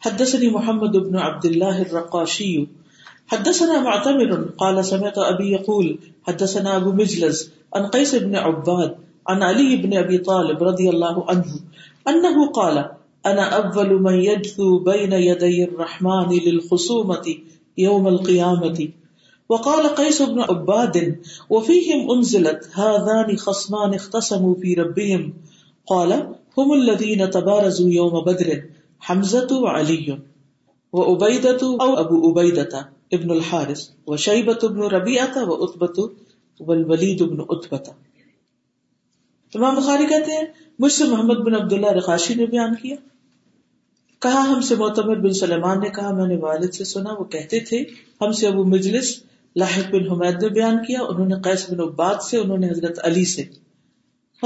حدثني محمد بن عبد الله الرقاشي. حدثنا معتمر قال سمعت ابي يقول حدثنا ابو مجلس عن قيس بن عباد عن علي بن ابي طالب رضي الله عنه انه قال انا اول من يجثو بين يدي الرحمن للخصومه يوم القيامه وقال قيس بن عباد، وفيهم انزلت هذان خصمان اختصموا في ربهم. قال، هم الذين تبارزوا يوم بدر. حمزة وعلي وعبيدة او ابو عبيدة ابن الحارث وشيبة بن ربيعة وعتبة والولید بن اتبتا امام بخاری کہتے ہیں، مجھ سے محمد بن عبداللہ رقاشی نے بیان کیا۔ کہا، ہم سے معتمر بن سلیمان نے کہا، میں نے والد سے سنا، وہ کہتے تھے، ہم سے ابو مجلس لاحق بن حمید نے بیان کیا، انہوں نے قیس بن عباد سے، انہوں نے حضرت علی سے۔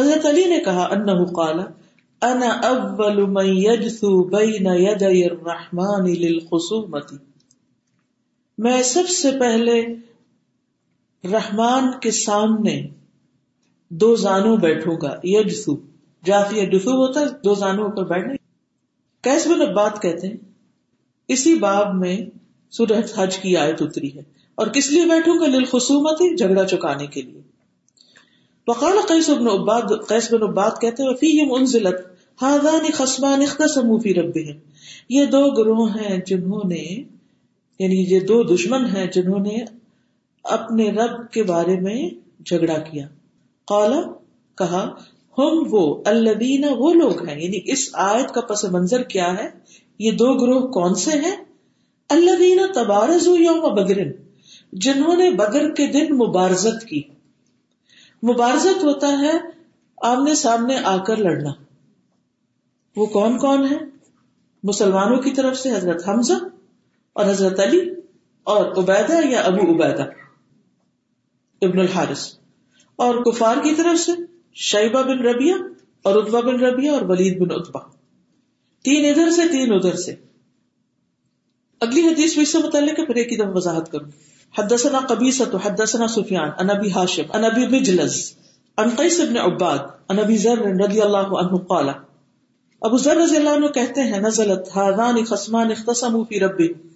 حضرت علی نے کہا انہ قال انا اول من یجثو بین یدی الرحمن للخصومت. میں سب سے پہلے رحمان کے سامنے دو زانو بیٹھوں گا یجسو جافی ڈسو ہوتا ہے، دو زانو پر بیٹھنے۔ کیس بن عباد کہتے ہیں، اسی باب میں سورہ حج کی آیت اتری ہے۔ اور کس لیے بیٹھوں گا؟ للخصومت، جھگڑا چکانے کے لیے۔ وقال قیس بن عباد، قیس بن عباد کہتے ہیں فیہم انزلت۔ ہاذان خصمان اختصموا فی ربہم۔ یہ دو گروہ ہیں جنہوں نے یعنی یہ دو دشمن ہیں جنہوں نے اپنے رب کے بارے میں جھگڑا کیا۔ قالا، کہا، ہم وہ البین وہ لوگ ہیں۔ یعنی اس آیت کا پس منظر کیا ہے؟ یہ دو گروہ کون سے ہیں؟ اللہ تبارز یوم بدرن جنہوں نے بدر کے دن مبارزت کی۔ مبارزت ہوتا ہے آمنے سامنے آ کر لڑنا۔ وہ کون کون ہے مسلمانوں کی طرف سے حضرت حمزہ اور حضرت علی اور عبیدہ یا ابو عبیدہ؟ ابن الحارث۔ اور کفار کی طرف سے شیبہ بن ربیہ اور اتبا بن ربیہ اور ولید بن اتبا تین ادھر سے تین ادھر سے۔ اگلی حدیث بھی اس سے متعلق ہے، پھر ایک دم وضاحت کروں۔ حدثنا قبیصۃ، حدثنا سفیان ان ابی ہاشم ان ابی مجلس ان قیس بن عباد ان ابی ذر رضی اللہ عنہ قال ابو ذر رضی اللہ عنہ کہتے ہیں، نزلت هذان خصمان اختصموا في ربهم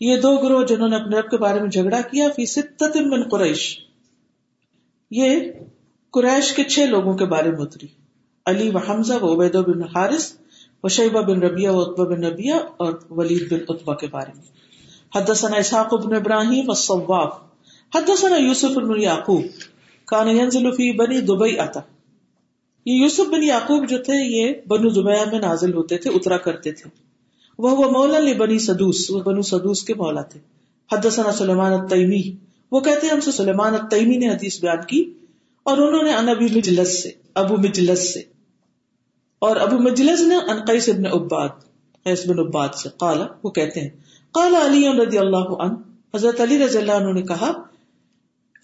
یہ دو گروہ جنہوں نے اپنے رب کے بارے میں جھگڑا کیا، فی ستت من قریش۔ یہ قریش کے چھ لوگوں کے بارے میں اتری۔ علی و حمزہ و عبید بن حارث و شیبہ بن ربیہ و اتبا بن ربیہ اور ولید بن اتبا کے بارے میں۔ حدثنا اسحاق بن ابراہیم الصواف۔ حدثنا یوسف بن یعقوب۔ کان ینزل فی بنی دبئی یہ یوسف بن یعقوب جو تھے، یہ بنو دبیا میں نازل ہوتے تھے، اترا کرتے تھے۔ وہ وہ مولا لی بنی سدوس، وہ بنو سدوس کے مولا تھے۔ حدثنا سلیمان التیمی، وہ کہتے ہیں، ہم سے سلیمان التیمی نے حدیث بیان کی اور انہوں نے ان ابی مجلس سے، ابو مجلس سے۔ اور ابو مجلس نے ان قیس ابن عباد، قیس بن عباد سے۔ قال، وہ کہتے ہیں، قال علی رضی اللہ عنہ، حضرت علی رضی اللہ عنہ نے کہا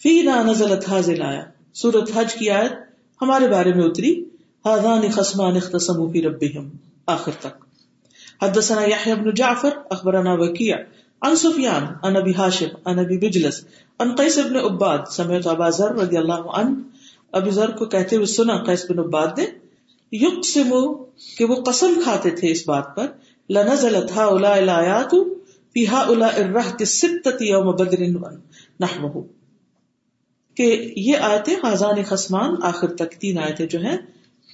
فی نا نزلت حاضل آیا سورت حج کی آیت ہمارے بارے میں اتری حاضان خصمان اختصموا فی ربهم آخر تک۔ حدثنا يحيى بن جعفر، اخبرنا وكيع عن سفيان عن ابي هاشم عن ابي بجلس، عن قيس بن عباد، سمعت ابا ذر رضي الله عنه ابو ذر کو کہتے ہوئے سنا، قیس بن عباد نے یقسم کہ وہ قسم کھاتے تھے اس بات پر، لنزلت هؤلاء الايات في هؤلاء الرهط السته يوم بدر نحوه کہ یہ آیتیں خازان خصمان آخر تک تین آیتیں جو ہیں،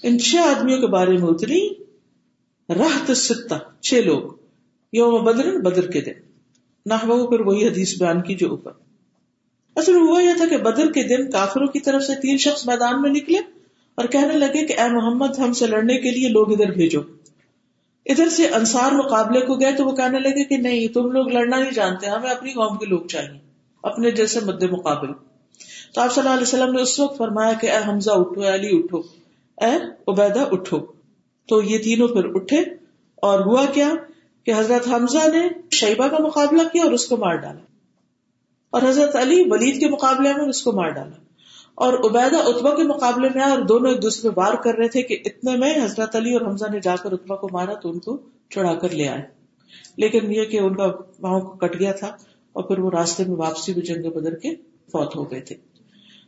ان چھ آدمیوں کے بارے میں اتری راہ ستا چھ لوگ، یوم بدر بدر کے دن۔ نہ پھر وہی حدیث بیان کی جو اوپر۔ اصل ہوا یہ تھا کہ بدر کے دن کافروں کی طرف سے تین شخص میدان میں نکلے اور کہنے لگے کہ اے محمد، ہم سے لڑنے کے لیے لوگ ادھر بھیجو۔ ادھر سے انصار مقابلے کو گئے تو وہ کہنے لگے کہ نہیں، تم لوگ لڑنا نہیں جانتے، ہمیں اپنی قوم کے لوگ چاہیے، اپنے جیسے مد مقابل۔ تو آپ صلی اللہ علیہ وسلم نے اس وقت فرمایا کہ اے حمزہ اٹھو، اے علی اٹھو، اے عبیدہ اٹھو۔ تو یہ تینوں پھر اٹھے اور ہوا کیا کہ حضرت حمزہ نے شیبہ کا مقابلہ کیا اور اس کو مار ڈالا۔ اور حضرت علی ولید کے مقابلے میں اس کو مار ڈالا۔ اور عبیدہ اتبا کے مقابلے میں اور دونوں ایک دوسرے بار کر رہے تھے کہ اتنے میں حضرت علی اور حمزہ نے جا کر اتبا کو مارا تو ان کو چڑھا کر لے آئے۔ لیکن یہ کہ ان کا وہاں کو کٹ گیا تھا اور پھر وہ راستے میں واپسی بھی جنگ بدر کے فوت ہو گئے تھے۔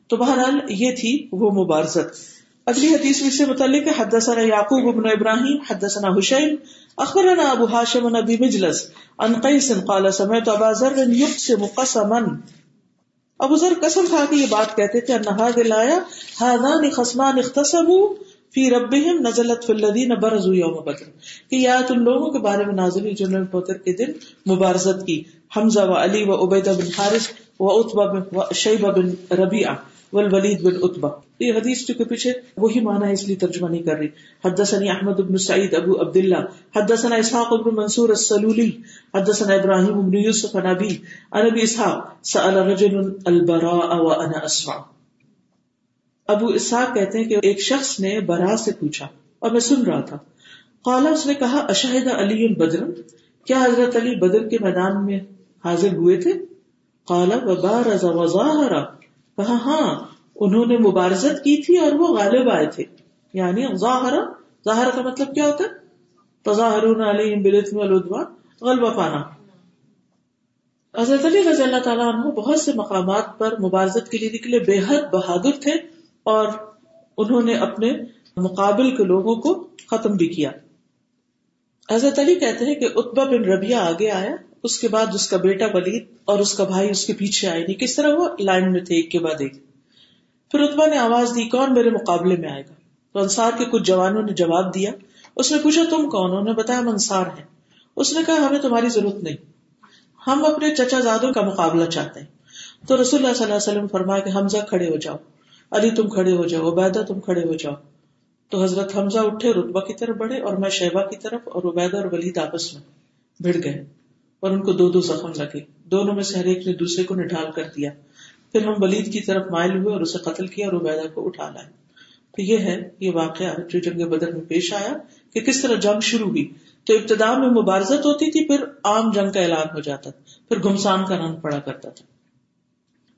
تو بہرحال یہ تھی وہ مبارزت۔ اگلی حدیث میں سے متعلق ہے، حدثنا یعقوب بن ابراہیم، حدثنا حسین، اخبرنا ابو حاشم بن ابی مجلس ان قیس قال سمعت ابا ذر يقسم قسما۔ ابو ذر قسم کھا کے یہ بات کہتے تھے ان هذا الايه هذان خصمان اختصموا فی ربهم نزلت فی الذین برزوا یوم بدر۔ کہ یہ ان لوگوں کے بارے میں نازل ہوئی جنہوں نے بدر کے دن مبارزت کی۔ حمزہ و علی و عبیدہ بن حارث و عتبہ بن شیبہ بن ربیعہ۔ والولید بن عتبہ۔ یہ حدیث کے پیچھے وہی معنی ہے اس لیے ترجمہ نہیں کر رہی۔ حدثني احمد بن سعید ابو عبد الله حدثنا اسحاق بن منصور السلولی، حدثنا ابراہیم بن یوسف عن ابي عن ابي اسحاق، سأل رجل البراء وانا اسمع ابو اسحاق کہتے ہیں کہ ایک شخص نے برا سے پوچھا اور میں سن رہا تھا۔ قالا اس نے کہا، اشہد علی بدر؟ کیا حضرت علی بدر کے میدان میں حاضر ہوئے تھے؟ قالا وبارز وظاہرا کہا ہاں انہوں نے مبارزت کی تھی اور وہ غالب آئے تھے۔ یعنی ظاہرا ظاہر کا مطلب کیا ہوتا ہے؟ تظاہرون علیہم بالاثم والعدوان غلبہ پانا حضرت علی رضی اللہ تعالیٰ عنہ بہت سے مقامات پر مبارزت کے لیے نکلے، بے حد بہادر تھے اور انہوں نے اپنے مقابل کے لوگوں کو ختم بھی کیا۔ حضرت علی کہتے ہیں کہ اتبا بن ربیا آگے آیا۔ اس کے بعد اس کا بیٹا ولید اور اس کا بھائی اس کے پیچھے آئے نہیں۔ کس طرح وہ لائن میں تھے، ایک کے بعد ایک۔ پھر اتبا نے آواز دی، کون میرے مقابلے میں آئے گا؟ تو انصار کے کچھ جوانوں نے جواب دیا۔ اس نے پوچھا، تم کون انہوں نے بتایا، ہم انصار ہیں۔ اس نے کہا، ہمیں تمہاری ضرورت نہیں۔ ہم اپنے چچا زادوں کا مقابلہ چاہتے ہیں۔ تو رسول اللہ صلی اللہ علیہ وسلم فرمایا کہ حمزہ کھڑے ہو جاؤ۔ علی، تم کھڑے ہو جاؤ۔ عبیدہ، تم کھڑے ہو جاؤ۔ تو حضرت حمزہ اٹھے، رتبہ کی طرف بڑھے اور میں شہبہ کی طرف اور عبیدہ اور ولید آپس میں بھڑ گئے۔ اور ان کو دو دو زخم لگے۔ دونوں میں سے ہر ایک نے دوسرے کو نڈال کر دیا۔ پھر ہم ولید کی طرف مائل ہوئے اور اسے قتل کیا اور عبیدہ کو اٹھا لائے تو یہ ہے یہ واقعہ جو جنگ بدر میں پیش آیا کہ کس طرح جنگ شروع ہوئی۔ تو ابتدا میں مبارزت ہوتی تھی، پھر عام جنگ کا اعلان ہو جاتا تھا۔ پھر گمسان کا رنگ پڑا کرتا تھا۔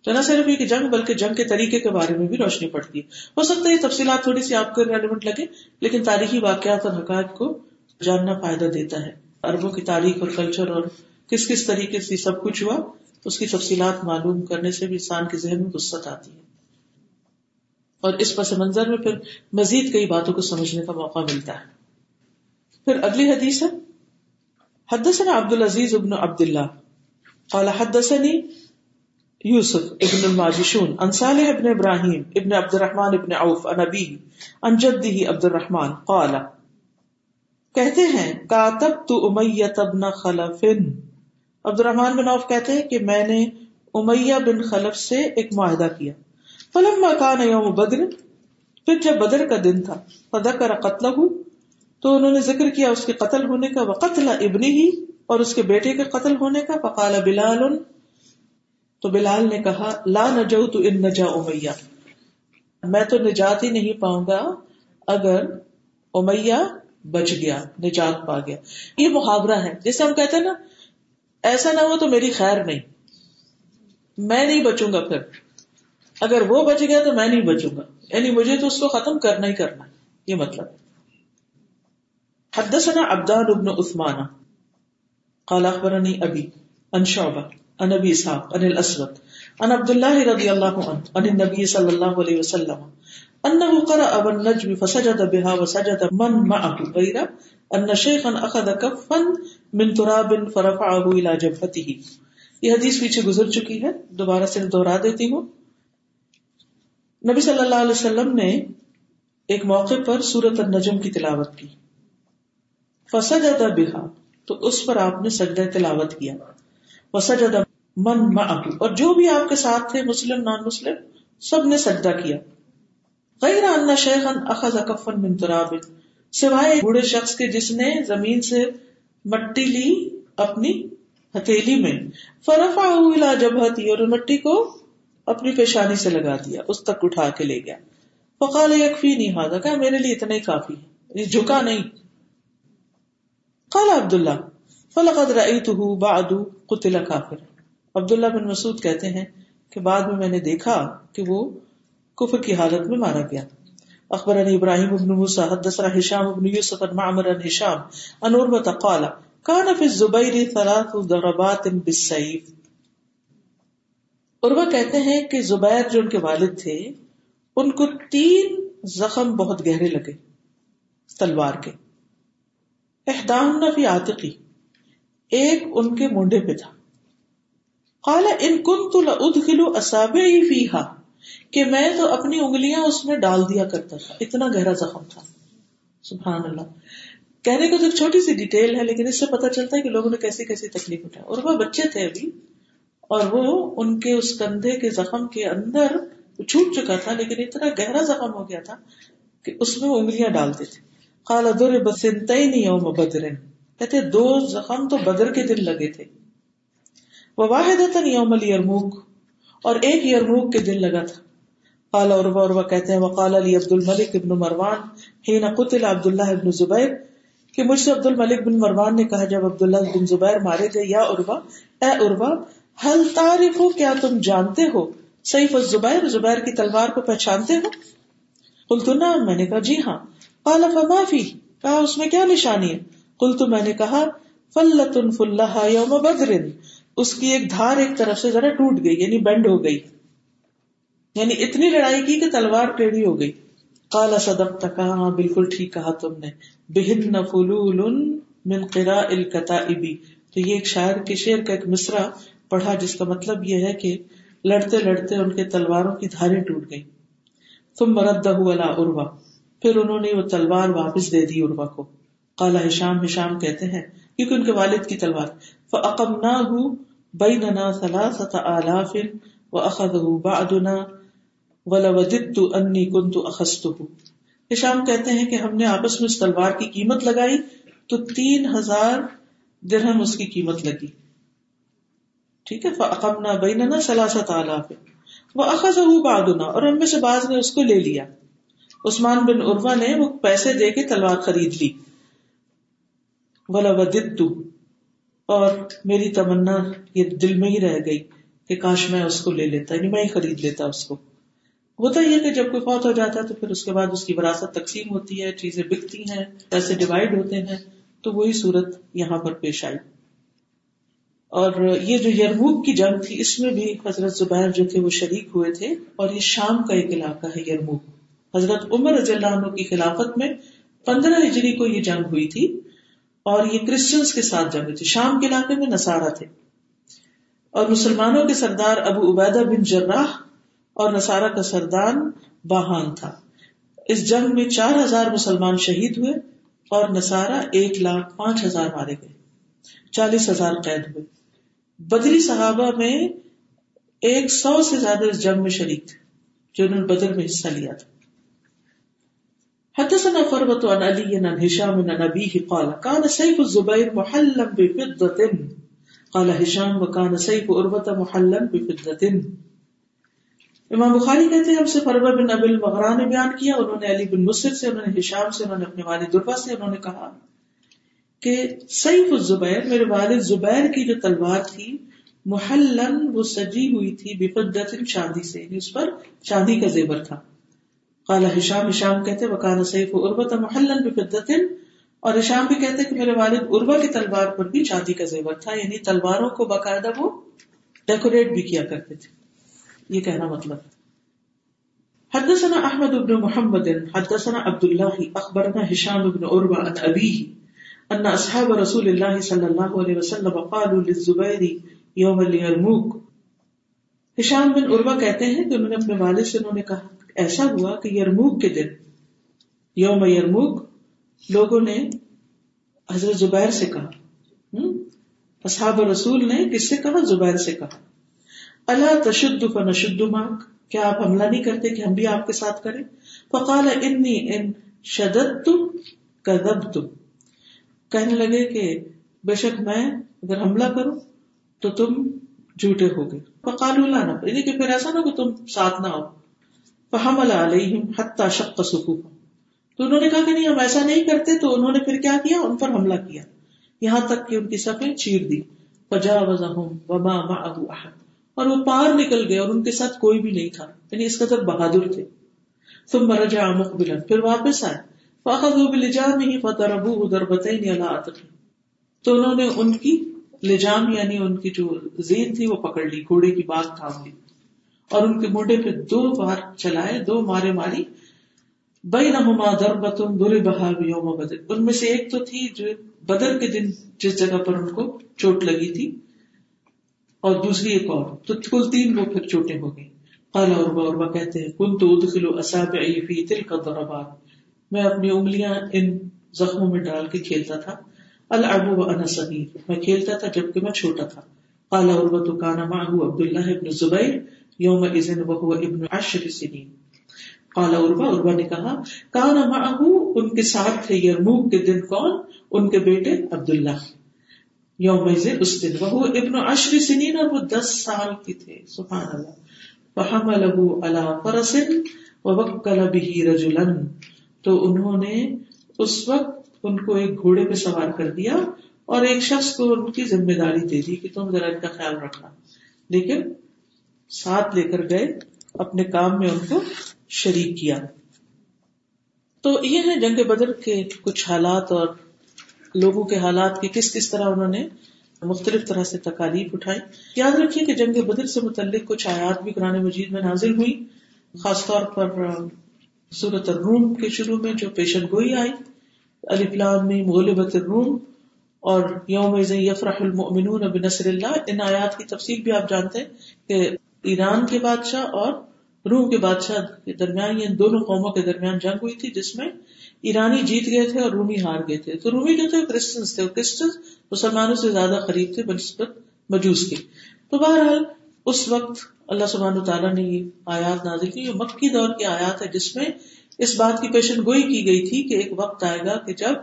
تو نہ صرف یہ کہ جنگ، بلکہ جنگ کے طریقے کے بارے میں بھی روشنی پڑتی ہے۔ ہو سکتا ہے یہ تفصیلات تھوڑی سی آپ کو ریلیونٹ لگے لیکن تاریخی واقعات اور حقائق کو جاننا فائدہ دیتا ہے۔ اربوں کی تاریخ اور کلچر اور کس کس طریقے سے سب کچھ ہوا، اس کی تفصیلات معلوم کرنے سے بھی انسان کے ذہن میں وسط آتی ہے۔ اور اس پس منظر میں پھر مزید کئی باتوں کو سمجھنے کا موقع ملتا ہے۔ پھر اگلی حدیث ہے، حدثنا عبد العزیز ابن عبد اللہ قال حدثني یوسف ابن الماجشون ان صالح ابن ابراہیم ابن عبد الرحمن ابن عوف ان ابی ان جدہ عبد الرحمن قال، کہتے ہیں کاتب تو امیہ ابن خلف۔ عبد الرحمن بن عوف کہتے ہیں کہ میں نے امیہ بن خلف سے ایک معاہدہ کیا۔ فلما کان یوم بدر، پھر جب بدر کا دن تھا، فذکر قتلہ تو انہوں نے ذکر کیا اس کے قتل ہونے کا، وقتل ابنہ ہی اور اس کے بیٹے کے قتل ہونے کا، فقال بلال، تو بلال نے کہا، لا نجو تو ان نجا امیہ۔ میں تو نجات ہی نہیں پاؤں گا اگر امیہ بچ گیا، نجات پا گیا۔ یہ محاورہ ہے۔ جیسے ہم کہتے ہیں نا ایسا نہ ہو تو میری خیر نہیں۔ میں نہیں بچوں گا پھر۔ اگر وہ بچ گیا تو میں نہیں بچوں گا۔ یعنی مجھے تو اس کو ختم کرنا ہی کرنا یہ مطلب۔ حدثنا عبدان ابن عثمان۔ قال اخبرني ابي ان شعبہ ان ابی اسحاق ان الاسود ان عبد الله رضی اللہ عنہ ان النبي صلی اللہ علیہ وسلم انه قرأ بالنجم فسجد بها وسجد من معه غير ان شيخا اخذ كفا من تراب فرفعه الى جبهته. یہ حدیث پیچھے گزر چکی ہے، دوبارہ سے دوہرا دیتی ہوں۔ نبی صلی اللہ علیہ وسلم نے ایک موقع پر سورت النجم کی تلاوت کی۔ فسجد بها، تو اس پر آپ نے سجدہ تلاوت کیا۔ وسجد من معه، اور جو بھی آپ کے ساتھ تھے، مسلم نان مسلم سب نے سجدہ کیا۔ غیر ان شیخا اخذ کفا من تراب۔ سوائے بوڑھے شخص کے جس نے زمین سے مٹی لی اپنی ہتھیلی میں۔ فرفا الى جبہتی اور مٹی کو اپنی پیشانی سے لگا دیا، اس تک اٹھا کے لے گیا۔ فقال یکفی نہیں ہاضا کہ میرے لیے اتنا ہی کافی ہے جھکا نہیں۔ قال عبداللہ، فلقد رأيته بعد قتل کافر عبداللہ بن مسعود کہتے ہیں کہ بعد میں میں نے دیکھا کہ وہ کفر کی حالت میں مارا گیا۔ اخبر علی ابراہیم ابن موسیٰ، حدثنا حشام ابن یوسف، ان معمر ان حشام، ان عربت قال، کان فی الزبیر ثلاث ضربات بالسیف. عربہ کہتے ہیں کہ زبیر جو ان کے والد تھے، ان کو تین زخم بہت گہرے لگے تلوار کے۔ احدام فی آتقی ایک ان کے مونڈے پہ تھا۔ قال، ان کن تو ادخلو اصابع فیہا. کہ میں تو اپنی انگلیاں اس میں ڈال دیا کرتا تھا، اتنا گہرا زخم تھا۔ سبحان اللہ۔ کہنے کو تو ایک چھوٹی سی ڈیٹیل ہے، لیکن اس سے پتا چلتا ہے کہ لوگوں نے کیسی کیسی تکلیف اٹھائی۔ اور وہ بچے تھے ابھی، اور وہ ان کے اس کندھے کے زخم کے اندر چھوٹ چکا تھا، لیکن اتنا گہرا زخم ہو گیا تھا کہ اس میں انگلیاں ڈالتے تھے۔ خالا دور بسنتئی نہیں یوم بدرن کہتے، دو زخم تو بدر کے دن لگے تھے۔ وہ واحد یوم یرموک اور ایک یرموک کے دن لگا تھا۔ قال عروا عروا کہتے ہیں، وقال علی عبد الملک ابن مروان حين قتل عبد الله ابن زبیر، کہ مجھ سے عبد الملک بن مروان نے کہا، جب عبداللہ بن زبیر مارے گئے، یا عروا اے عروا حل تعرف کیا تم جانتے ہو؟ سیف الزبیر، زبیر کی تلوار کو پہچانتے ہو؟ قلت، نعم، میں نے کہا جی ہاں۔ قال، فما فی؟ کہا، اس میں کیا نشانی ہے؟ قلت، میں نے کہا فلت فلہا یوم بدر۔ اس کی ایک دھار ایک طرف سے ذرا ٹوٹ گئی یعنی بینڈ ہو گئی۔ یعنی اتنی لڑائی کی کہ تلوار ٹیڑھی ہو گئی۔ کالا صدق تکا ہاں بالکل ٹھیک کہا تم نے۔ بہن فلول من قرا الکتابی تو یہ ایک شاعر کے شعر کا ایک مصرا پڑھا، جس کا مطلب یہ ہے کہ لڑتے لڑتے ان کے تلواروں کی دھاریں ٹوٹ گئی تم مرد والا اروا پھر انہوں نے وہ تلوار واپس دے دی اروا کو۔ کالا ہشام ہشام کہتے ہیں، کیونکہ ان کے والد کی تلوار۔ فعقم نہ ہو بئی ننا سلاست آلاف و بعدنا ولودت انی کنت اخذته ہشام کہتے ہیں کہ ہم نے آپس میں اس تلوار کی قیمت لگائی تو تین ہزار درہم اس کی قیمت لگی. ٹھیک ہے؟ فاقمنا بیننا سلاست آلاف وہ اخذ بعدنا اور ہم میں سے بعض نے اس کو لے لیا. عثمان بن عروا نے وہ پیسے دے کے تلوار خرید لی. ولودت اور میری تمنا یہ دل میں ہی رہ گئی کہ کاش میں اس کو لے لیتا یعنی میں ہی خرید لیتا اس کو۔ ہوتا ہی ہے کہ جب کوئی فوت ہو جاتا ہے تو پھر اس کے بعد اس کی وراثت تقسیم ہوتی ہے، چیزیں بکتی ہیں، پیسے ڈیوائڈ ہوتے ہیں، تو وہی صورت یہاں پر پیش آئی۔ اور یہ جو یرموک کی جنگ تھی، اس میں بھی حضرت زبیر جو تھے وہ شریک ہوئے تھے، اور یہ شام کا ایک علاقہ ہے یرموک۔ حضرت عمر رضی اللہ عنہ کی خلافت میں پندرہ ہجری کو یہ جنگ ہوئی تھی۔ اور یہ کرسچنس کے ساتھ جنگ ہوئی تھی شام کے علاقے میں نسارا تھے۔ اور مسلمانوں کے سردار ابو عبیدہ بن جراح اور نسارا کا سردار باہان تھا۔ اس جنگ میں چار ہزار مسلمان شہید ہوئے اور نسارا ایک لاکھ پانچ ہزار مارے گئے۔ چالیس ہزار قید ہوئے۔ بدری صحابہ میں ایک سو سے زیادہ اس جنگ میں شریک تھے جو انہوں نے بدر میں حصہ لیا تھا۔ حدثنا فربت عن علی عن هشام عن ابيه قال، كان سيف الزبير محلا بفضة. قال هشام، وكان سيف عروة محلا بفضة. امام بخاری کہتے ہیں، ہم سے فربا بن ابل مغرا نے بیان کیا، انہوں نے علی بن مصر سے، انہوں نے ہشام سے، انہوں نے اپنے والد دربا سے، انہوں نے کہا کہ سیف الزبیر، میرے والد زبیر کی جو تلوار تھی محلن وہ سجی ہوئی تھی بفدت چاندی سے یعنی اس پر چاندی کا زیور تھا۔ قال ہشام ہشام کہتے وکان سیف اربت محلن بفدت اور ہشام بھی کہتے کہ میرے والد اربا کی تلوار پر بھی چاندی کا زیور تھا یعنی تلواروں کو باقاعدہ وہ ڈیکوریٹ بھی کیا کرتے تھے۔ یہ کہنا مطلب۔ حدثنا احمد بن محمد، حدثنا عبد الله اخبرنا هشام بن عروه عن ابيه ان اصحاب رسول الله صلى الله عليه وسلم قالوا للزبير يوم اليرموك ہشام بن عروہ کہتے ہیں کہ انہوں نے اپنے والد سے انہوں نے کہا ایسا ہوا کہ یرموک کے دن، یوم یرموک، لوگوں نے حضرت زبیر سے کہا اصحاب رسول نے کس سے کہا؟ زبیر سے کہا۔ اللہ تشد فنشد ماک کیا آپ حملہ نہیں کرتے کہ ہم بھی آپ کے ساتھ کریں؟ فقال انی ان شدت تم کہنے لگے کہ بے شک میں اگر حملہ کروں تو تم جھوٹے ہو گئے۔ فقال لانا یعنی کہ پھر ایسا نہ کہ تم ساتھ نہ ہو۔ فحمل علیہم حتی شق سکو تو انہوں نے کہا کہ نہیں، ہم ایسا نہیں کرتے۔ تو انہوں نے پھر کیا کیا؟ ان پر حملہ کیا۔ یہاں تک کہ ان کی صفیں چیر دی۔ فجاوزہم وما معه احد۔ اور وہ پار نکل گئے اور ان کے ساتھ کوئی بھی نہیں تھا۔ یعنی اس قدر بہادر تھے۔ تم مرجا مقبلا۔ پھر واپس آئے۔ فاخذوا بلجام ہی فضربوه ضربتين على عاتقه۔ تو انہوں نے ان کی لجام یعنی ان کی جو زین تھی وہ پکڑ لی، گھوڑے کی بات تھام لی۔ اور ان کے موڈے پہ دو بار چلائے، دو مارے ماری۔ بئی نہ دربت برے بہا یوم بدر۔ ان میں سے ایک تو تھی جو بدر کے دن جس جگہ پر ان کو چوٹ لگی تھی، اور دوسری ایک اور۔ تو کل تین وہ پھر چوٹیں ہو گئی قال عربا عربا کہتے ہیں کن تو ادخلو اصابعی فی تلک الضربات۔ میں اپنی انگلیاں ان زخموں میں ڈال کے کھیلتا تھا۔ العبو وانا صغیر۔ میں کھیلتا تھا جبکہ میں چھوٹا تھا۔ قال عربا تو کان معه عبد الله ابن زبیر یوم اذن وهو ابن عشر سنین۔ قال عربا عربا نے کہا، کان معه، ان کے ساتھ تھے یرموک کے دن کون؟ ان کے بیٹے عبداللہ یوم اس دن وہ ابن عشر سنین اور وہ دس سال کی تھے۔ سبحان اللہ۔ فحمله على فرس ووكل به رجلا۔ تو انہوں نے اس وقت ان کو ایک گھوڑے پہ سوار کر دیا اور ایک شخص کو ان کی ذمہ داری دے دی کہ تم ذرا ان کا خیال رکھنا۔ لیکن ساتھ لے کر گئے، اپنے کام میں ان کو شریک کیا۔ تو یہ ہے جنگ بدر کے کچھ حالات اور لوگوں کے حالات کی کس کس طرح انہوں نے مختلف طرح سے تکالیف اٹھائی۔ یاد رکھیے کہ جنگ بدر سے متعلق کچھ آیات بھی قرآن مجید میں نازل ہوئی، خاص طور پر صورت الروم کے شروع میں جو پیشن گوئی آئی۔ علی فلام میں مغلبت الروم، اور یوم یفرح المؤمنون بنصر اللہ، ان آیات کی تفصیل بھی آپ جانتے ہیں کہ ایران کے بادشاہ اور روم کے بادشاہ کے درمیان، یہ دونوں قوموں کے درمیان جنگ ہوئی تھی، جس میں ایرانی جیت گئے تھے اور رومی ہار گئے تھے۔ تو رومی جو تھے کرسچنس تھے۔ کرسچنس مسلمانوں سے زیادہ قریب تھے بنسبت مجوس کے۔ تو بہرحال، اس وقت اللہ سبحان تعالیٰ نے یہ آیات نازل کی۔ یہ مکی دور کی آیات ہے، جس میں اس بات کی پیشن گوئی کی گئی تھی کہ ایک وقت آئے گا کہ جب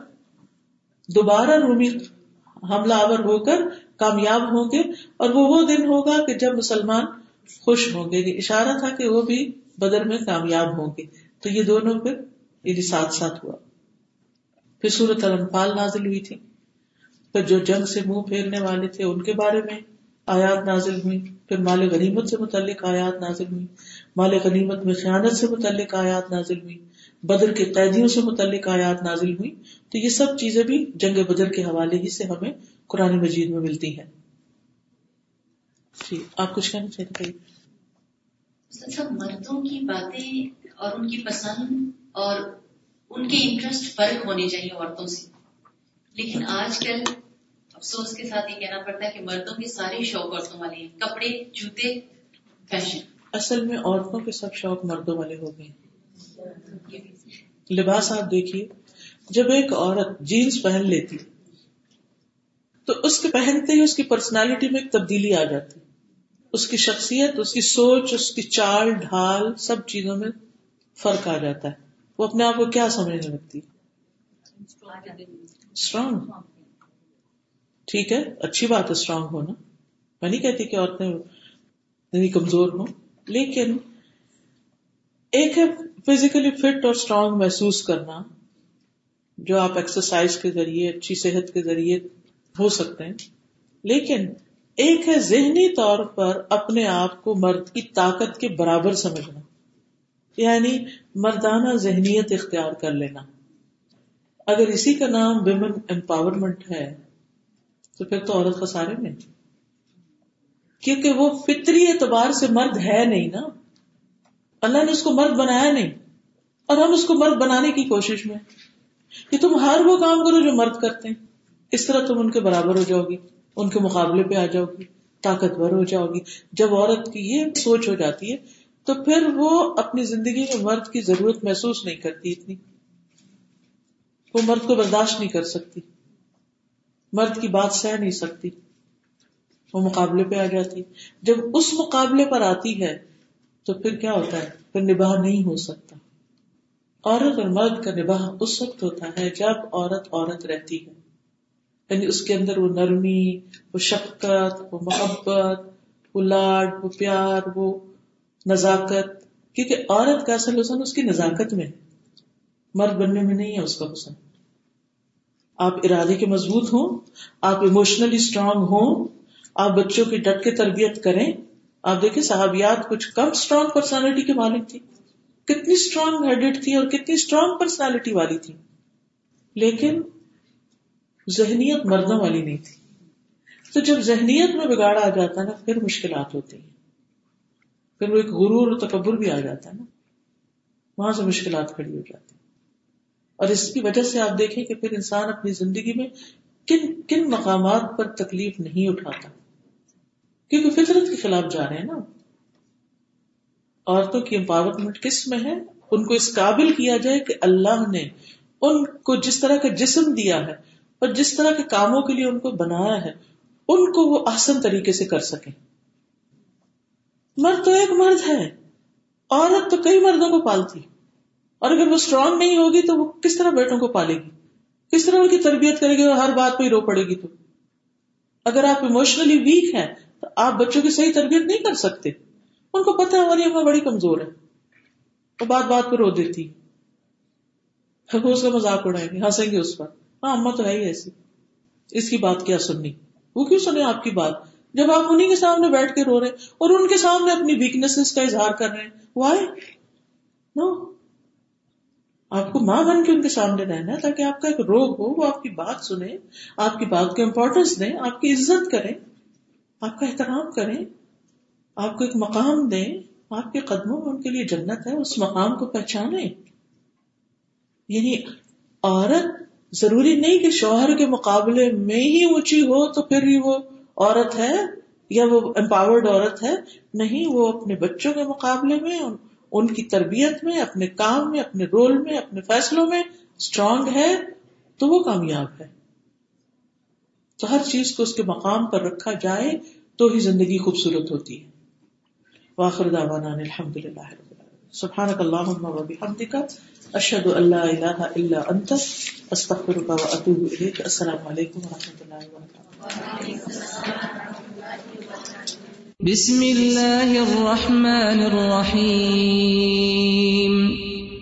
دوبارہ رومی حملہ آور ہو کر کامیاب ہوں گے اور وہ وہ دن ہوگا کہ جب مسلمان خوش ہوں گے۔ اشارہ تھا کہ وہ بھی بدر میں کامیاب ہوں گے۔ تو یہ دونوں پھر یعنی ساتھ ساتھ ہوا۔ پھر سورت الانفال نازل ہوئی تھی۔ پھر جو جنگ سے منہ پھیرنے والے تھے ان کے بارے میں آیات نازل ہوئی۔ پھر مال غنیمت سے متعلق آیات نازل ہوئی۔ مال غنیمت میں خیانت سے متعلق آیات نازل ہوئی۔ بدر کے قیدیوں سے متعلق آیات نازل ہوئی۔ تو یہ سب چیزیں بھی جنگ بدر کے حوالے ہی سے ہمیں قرآن مجید میں ملتی ہیں۔ جی آپ کچھ کہنا چاہتے مردوں کی باتیں اور ان کی پسند اور ان کے انٹرسٹ فرق ہونے چاہیے عورتوں سے۔ لیکن آج کل افسوس کے ساتھ یہ کہنا پڑتا ہے کہ مردوں کے سارے شوق عورتوں والے ہیں۔ کپڑے جوتے فیشن اصل میں عورتوں کے سب شوق مردوں والے ہو گئے لباس آپ دیکھیے جب ایک عورت جینس پہن لیتی تو اس کے پہنتے ہی اس کی پرسنالٹی میں ایک تبدیلی آ جاتی۔ اس کی شخصیت اس کی سوچ اس کی چال ڈھال سب چیزوں میں فرق آ جاتا ہے۔ وہ اپنے آپ کو کیا سمجھنے لگتی؟ اسٹرانگ ٹھیک ہے، اچھی بات ہے اسٹرانگ ہونا۔ میں نہیں کہتی کہ عورتیں کمزور ہوں، لیکن ایک ہے فزیکلی فٹ اور اسٹرانگ محسوس کرنا، جو آپ ایکسرسائز کے ذریعے، اچھی صحت کے ذریعے ہو سکتے ہیں۔ لیکن ایک ہے ذہنی طور پر اپنے آپ کو مرد کی طاقت کے برابر سمجھنا یعنی مردانہ ذہنیت اختیار کر لینا۔ اگر اسی کا نام ویمن امپاورمنٹ ہے تو پھر تو عورت خسارے میں کیونکہ وہ فطری اعتبار سے مرد ہے نہیں نا۔ اللہ نے اس کو مرد بنایا نہیں۔ اور ہم اس کو مرد بنانے کی کوشش میں کہ تم ہر وہ کام کرو جو مرد کرتے ہیں۔ اس طرح تم ان کے برابر ہو جاؤ گی۔ ان کے مقابلے پہ آ جاؤ گی۔ طاقتور ہو جاؤ گی۔ جب عورت کی یہ سوچ ہو جاتی ہے، تو پھر وہ اپنی زندگی میں مرد کی ضرورت محسوس نہیں کرتی اتنی۔ وہ مرد کو برداشت نہیں کر سکتی۔ مرد کی بات سہ نہیں سکتی، وہ مقابلے پہ آ جاتی۔ جب اس مقابلے پر آتی ہے تو پھر کیا ہوتا ہے؟ پھر نباہ نہیں ہو سکتا۔ عورت اور مرد کا نباہ اس وقت ہوتا ہے جب عورت عورت رہتی ہے۔ یعنی اس کے اندر وہ نرمی، وہ شفقت، وہ محبت، وہ لاڈ، وہ پیار، وہ نزاکت۔ کیونکہ عورت کا اصل حسن اس کی نزاکت میں مرد بننے میں نہیں ہے اس کا حسن آپ ارادے کے مضبوط ہوں، آپ ایموشنلی اسٹرانگ ہوں، آپ بچوں کی ڈٹ کے تربیت کریں۔ آپ دیکھیں، صحابیات کچھ کم اسٹرانگ پرسنالٹی کے مالک تھی کتنی اسٹرانگ ہیڈیڈ تھی اور کتنی اسٹرانگ پرسنالٹی والی تھی لیکن ذہنیت مردوں والی نہیں تھی۔ تو جب ذہنیت میں بگاڑ آ جاتا ہے نا، پھر مشکلات ہوتی ہیں۔ پھر وہ ایک غرور اور تکبر بھی آ جاتا ہے نا۔ وہاں سے مشکلات کھڑی ہو جاتی اور اس کی وجہ سے آپ دیکھیں کہ پھر انسان اپنی زندگی میں کن کن مقامات پر تکلیف نہیں اٹھاتا؟ کیونکہ فطرت کے خلاف جا رہے ہیں نا۔ عورتوں کی امپاورمنٹ کس میں ہے؟ ان کو اس قابل کیا جائے کہ اللہ نے ان کو جس طرح کا جسم دیا ہے اور جس طرح کے کاموں کے لیے ان کو بنایا ہے، ان کو وہ آسن طریقے سے کر سکیں۔ مرد تو ایک مرد ہے، عورت تو کئی مردوں کو پالتی اور اگر وہ اسٹرانگ نہیں ہوگی تو وہ کس طرح بیٹوں کو پالے گی؟ کس طرح ان کی تربیت کرے گی اور ہر بات پہ ہی رو پڑے گی تو؟ اگر آپ ایموشنلی ویک ہیں تو آپ بچوں کی صحیح تربیت نہیں کر سکتے۔ ان کو پتا ہے ہماری اما بڑی کمزور ہے۔ وہ بات بات پہ رو دیتی۔ وہ اس کا مذاق اڑائیں گے، ہنسیں گے اس پر۔ ہاں اما تو ہے ہی ایسی۔ اس کی بات کیا سننی؟ وہ کیوں سنے آپ کی بات؟ جب آپ انہیں کے سامنے بیٹھ کے رو رہے اور ان کے سامنے اپنی ویکنیس کا اظہار کر رہے ہیں۔ وائے نو آپ کو ماں بن کے ان کے سامنے رہنا ہے تاکہ آپ کا ایک روگ ہو، وہ آپ کی بات سنیں، آپ کی بات کو امپورٹینس دیں، آپ کی عزت کریں، آپ کا احترام کریں، آپ کو ایک مقام دیں، آپ کے قدموں میں ان کے لیے جنت ہے، اس مقام کو پہچانے یعنی عورت ضروری نہیں کہ شوہر کے مقابلے میں ہی اونچی ہو تو پھر ہی وہ عورت ہے یا وہ امپاورڈ عورت ہے، نہیں، وہ اپنے بچوں کے مقابلے میں ان کی تربیت میں، اپنے کام میں، اپنے رول میں، اپنے فیصلوں میں اسٹرانگ ہے تو وہ کامیاب ہے۔ تو ہر چیز کو اس کے مقام پر رکھا جائے تو ہی زندگی خوبصورت ہوتی ہے۔ واخر دعوانا الحمد للہ سبحانك اللهم وبحمدك اشهد ان لا اله الا انت استغفرك واتوب اليك السلام علیکم عليكم ورحمه الله وبركاته بسم الله الرحمن الرحيم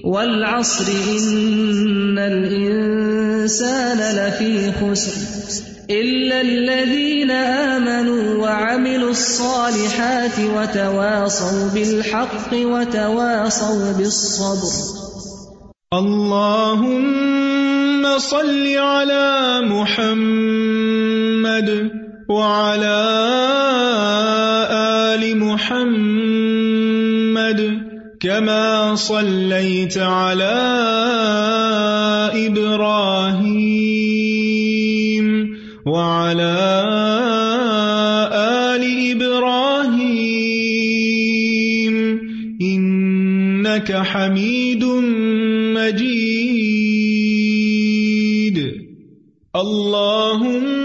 والعصر ان الانسان لفي خسر إلا الذين آمنوا وعملوا الصالحات وتواصوا بالحق وتواصوا بالصبر اللهم صل على محمد وعلى آل محمد كما صليت على إبراهيم وعلى آل إبراهيم إنك حميد مجيد. اللهم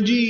جی